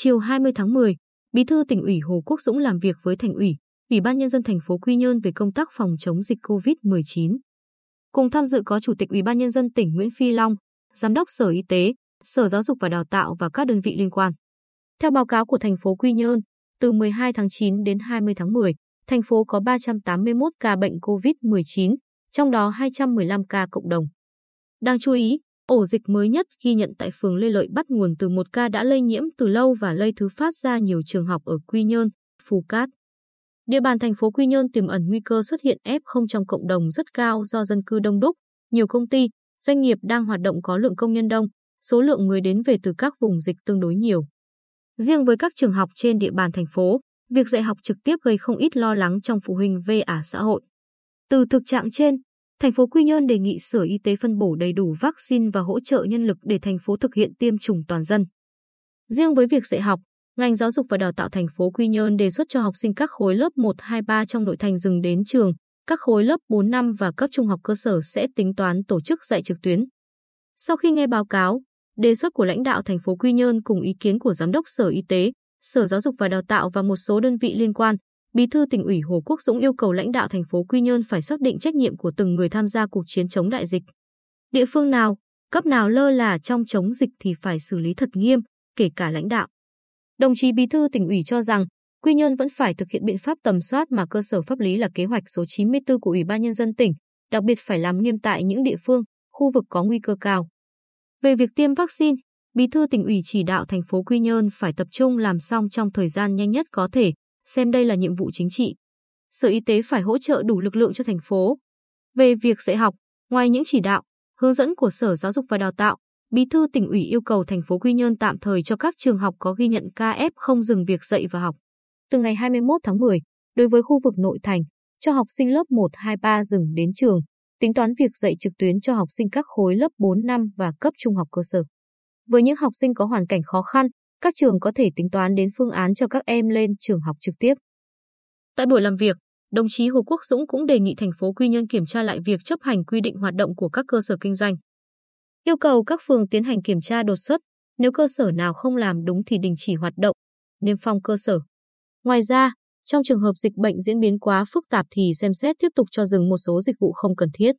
Chiều 20 tháng 10, Bí thư tỉnh ủy Hồ Quốc Dũng làm việc với Thành ủy, Ủy ban nhân dân thành phố Quy Nhơn về công tác phòng chống dịch COVID-19. Cùng tham dự có Chủ tịch Ủy ban nhân dân tỉnh Nguyễn Phi Long, Giám đốc Sở Y tế, Sở Giáo dục và Đào tạo và các đơn vị liên quan. Theo báo cáo của thành phố Quy Nhơn, từ 12 tháng 9 đến 20 tháng 10, thành phố có 381 ca bệnh COVID-19, trong đó 215 ca cộng đồng. Đáng chú ý, ổ dịch mới nhất ghi nhận tại phường Lê Lợi bắt nguồn từ một ca đã lây nhiễm từ lâu và lây thứ phát ra nhiều trường học ở Quy Nhơn, Phú Cát. Địa bàn thành phố Quy Nhơn tiềm ẩn nguy cơ xuất hiện F0 trong cộng đồng rất cao do dân cư đông đúc, nhiều công ty, doanh nghiệp đang hoạt động có lượng công nhân đông, số lượng người đến về từ các vùng dịch tương đối nhiều. Riêng với các trường học trên địa bàn thành phố, việc dạy học trực tiếp gây không ít lo lắng trong phụ huynh về ả xã hội. Từ thực trạng trên, thành phố Quy Nhơn đề nghị Sở Y tế phân bổ đầy đủ vaccine và hỗ trợ nhân lực để thành phố thực hiện tiêm chủng toàn dân. Riêng với việc dạy học, ngành giáo dục và đào tạo thành phố Quy Nhơn đề xuất cho học sinh các khối lớp 1, 2, 3 trong nội thành dừng đến trường, các khối lớp 4, 5 và cấp trung học cơ sở sẽ tính toán tổ chức dạy trực tuyến. Sau khi nghe báo cáo, đề xuất của lãnh đạo thành phố Quy Nhơn cùng ý kiến của giám đốc Sở Y tế, Sở Giáo dục và Đào tạo và một số đơn vị liên quan, Bí thư tỉnh ủy Hồ Quốc Dũng yêu cầu lãnh đạo thành phố Quy Nhơn phải xác định trách nhiệm của từng người tham gia cuộc chiến chống đại dịch. Địa phương nào, cấp nào lơ là trong chống dịch thì phải xử lý thật nghiêm, kể cả lãnh đạo. Đồng chí Bí thư tỉnh ủy cho rằng, Quy Nhơn vẫn phải thực hiện biện pháp tầm soát mà cơ sở pháp lý là kế hoạch số 94 của Ủy ban nhân dân tỉnh, đặc biệt phải làm nghiêm tại những địa phương, khu vực có nguy cơ cao. Về việc tiêm vaccine, Bí thư tỉnh ủy chỉ đạo thành phố Quy Nhơn phải tập trung làm xong trong thời gian nhanh nhất có thể, xem đây là nhiệm vụ chính trị. Sở Y tế phải hỗ trợ đủ lực lượng cho thành phố. Về việc dạy học, ngoài những chỉ đạo, hướng dẫn của Sở Giáo dục và Đào tạo, Bí thư tỉnh ủy yêu cầu thành phố Quy Nhơn tạm thời cho các trường học có ghi nhận KF không dừng việc dạy và học. Từ ngày 21 tháng 10, đối với khu vực nội thành, cho học sinh lớp 1, 2, 3 dừng đến trường, tính toán việc dạy trực tuyến cho học sinh các khối lớp 4, 5 và cấp trung học cơ sở. Với những học sinh có hoàn cảnh khó khăn, các trường có thể tính toán đến phương án cho các em lên trường học trực tiếp. Tại buổi làm việc, đồng chí Hồ Quốc Dũng cũng đề nghị thành phố Quy Nhơn kiểm tra lại việc chấp hành quy định hoạt động của các cơ sở kinh doanh. Yêu cầu các phường tiến hành kiểm tra đột xuất, nếu cơ sở nào không làm đúng thì đình chỉ hoạt động, niêm phong cơ sở. Ngoài ra, trong trường hợp dịch bệnh diễn biến quá phức tạp thì xem xét tiếp tục cho dừng một số dịch vụ không cần thiết.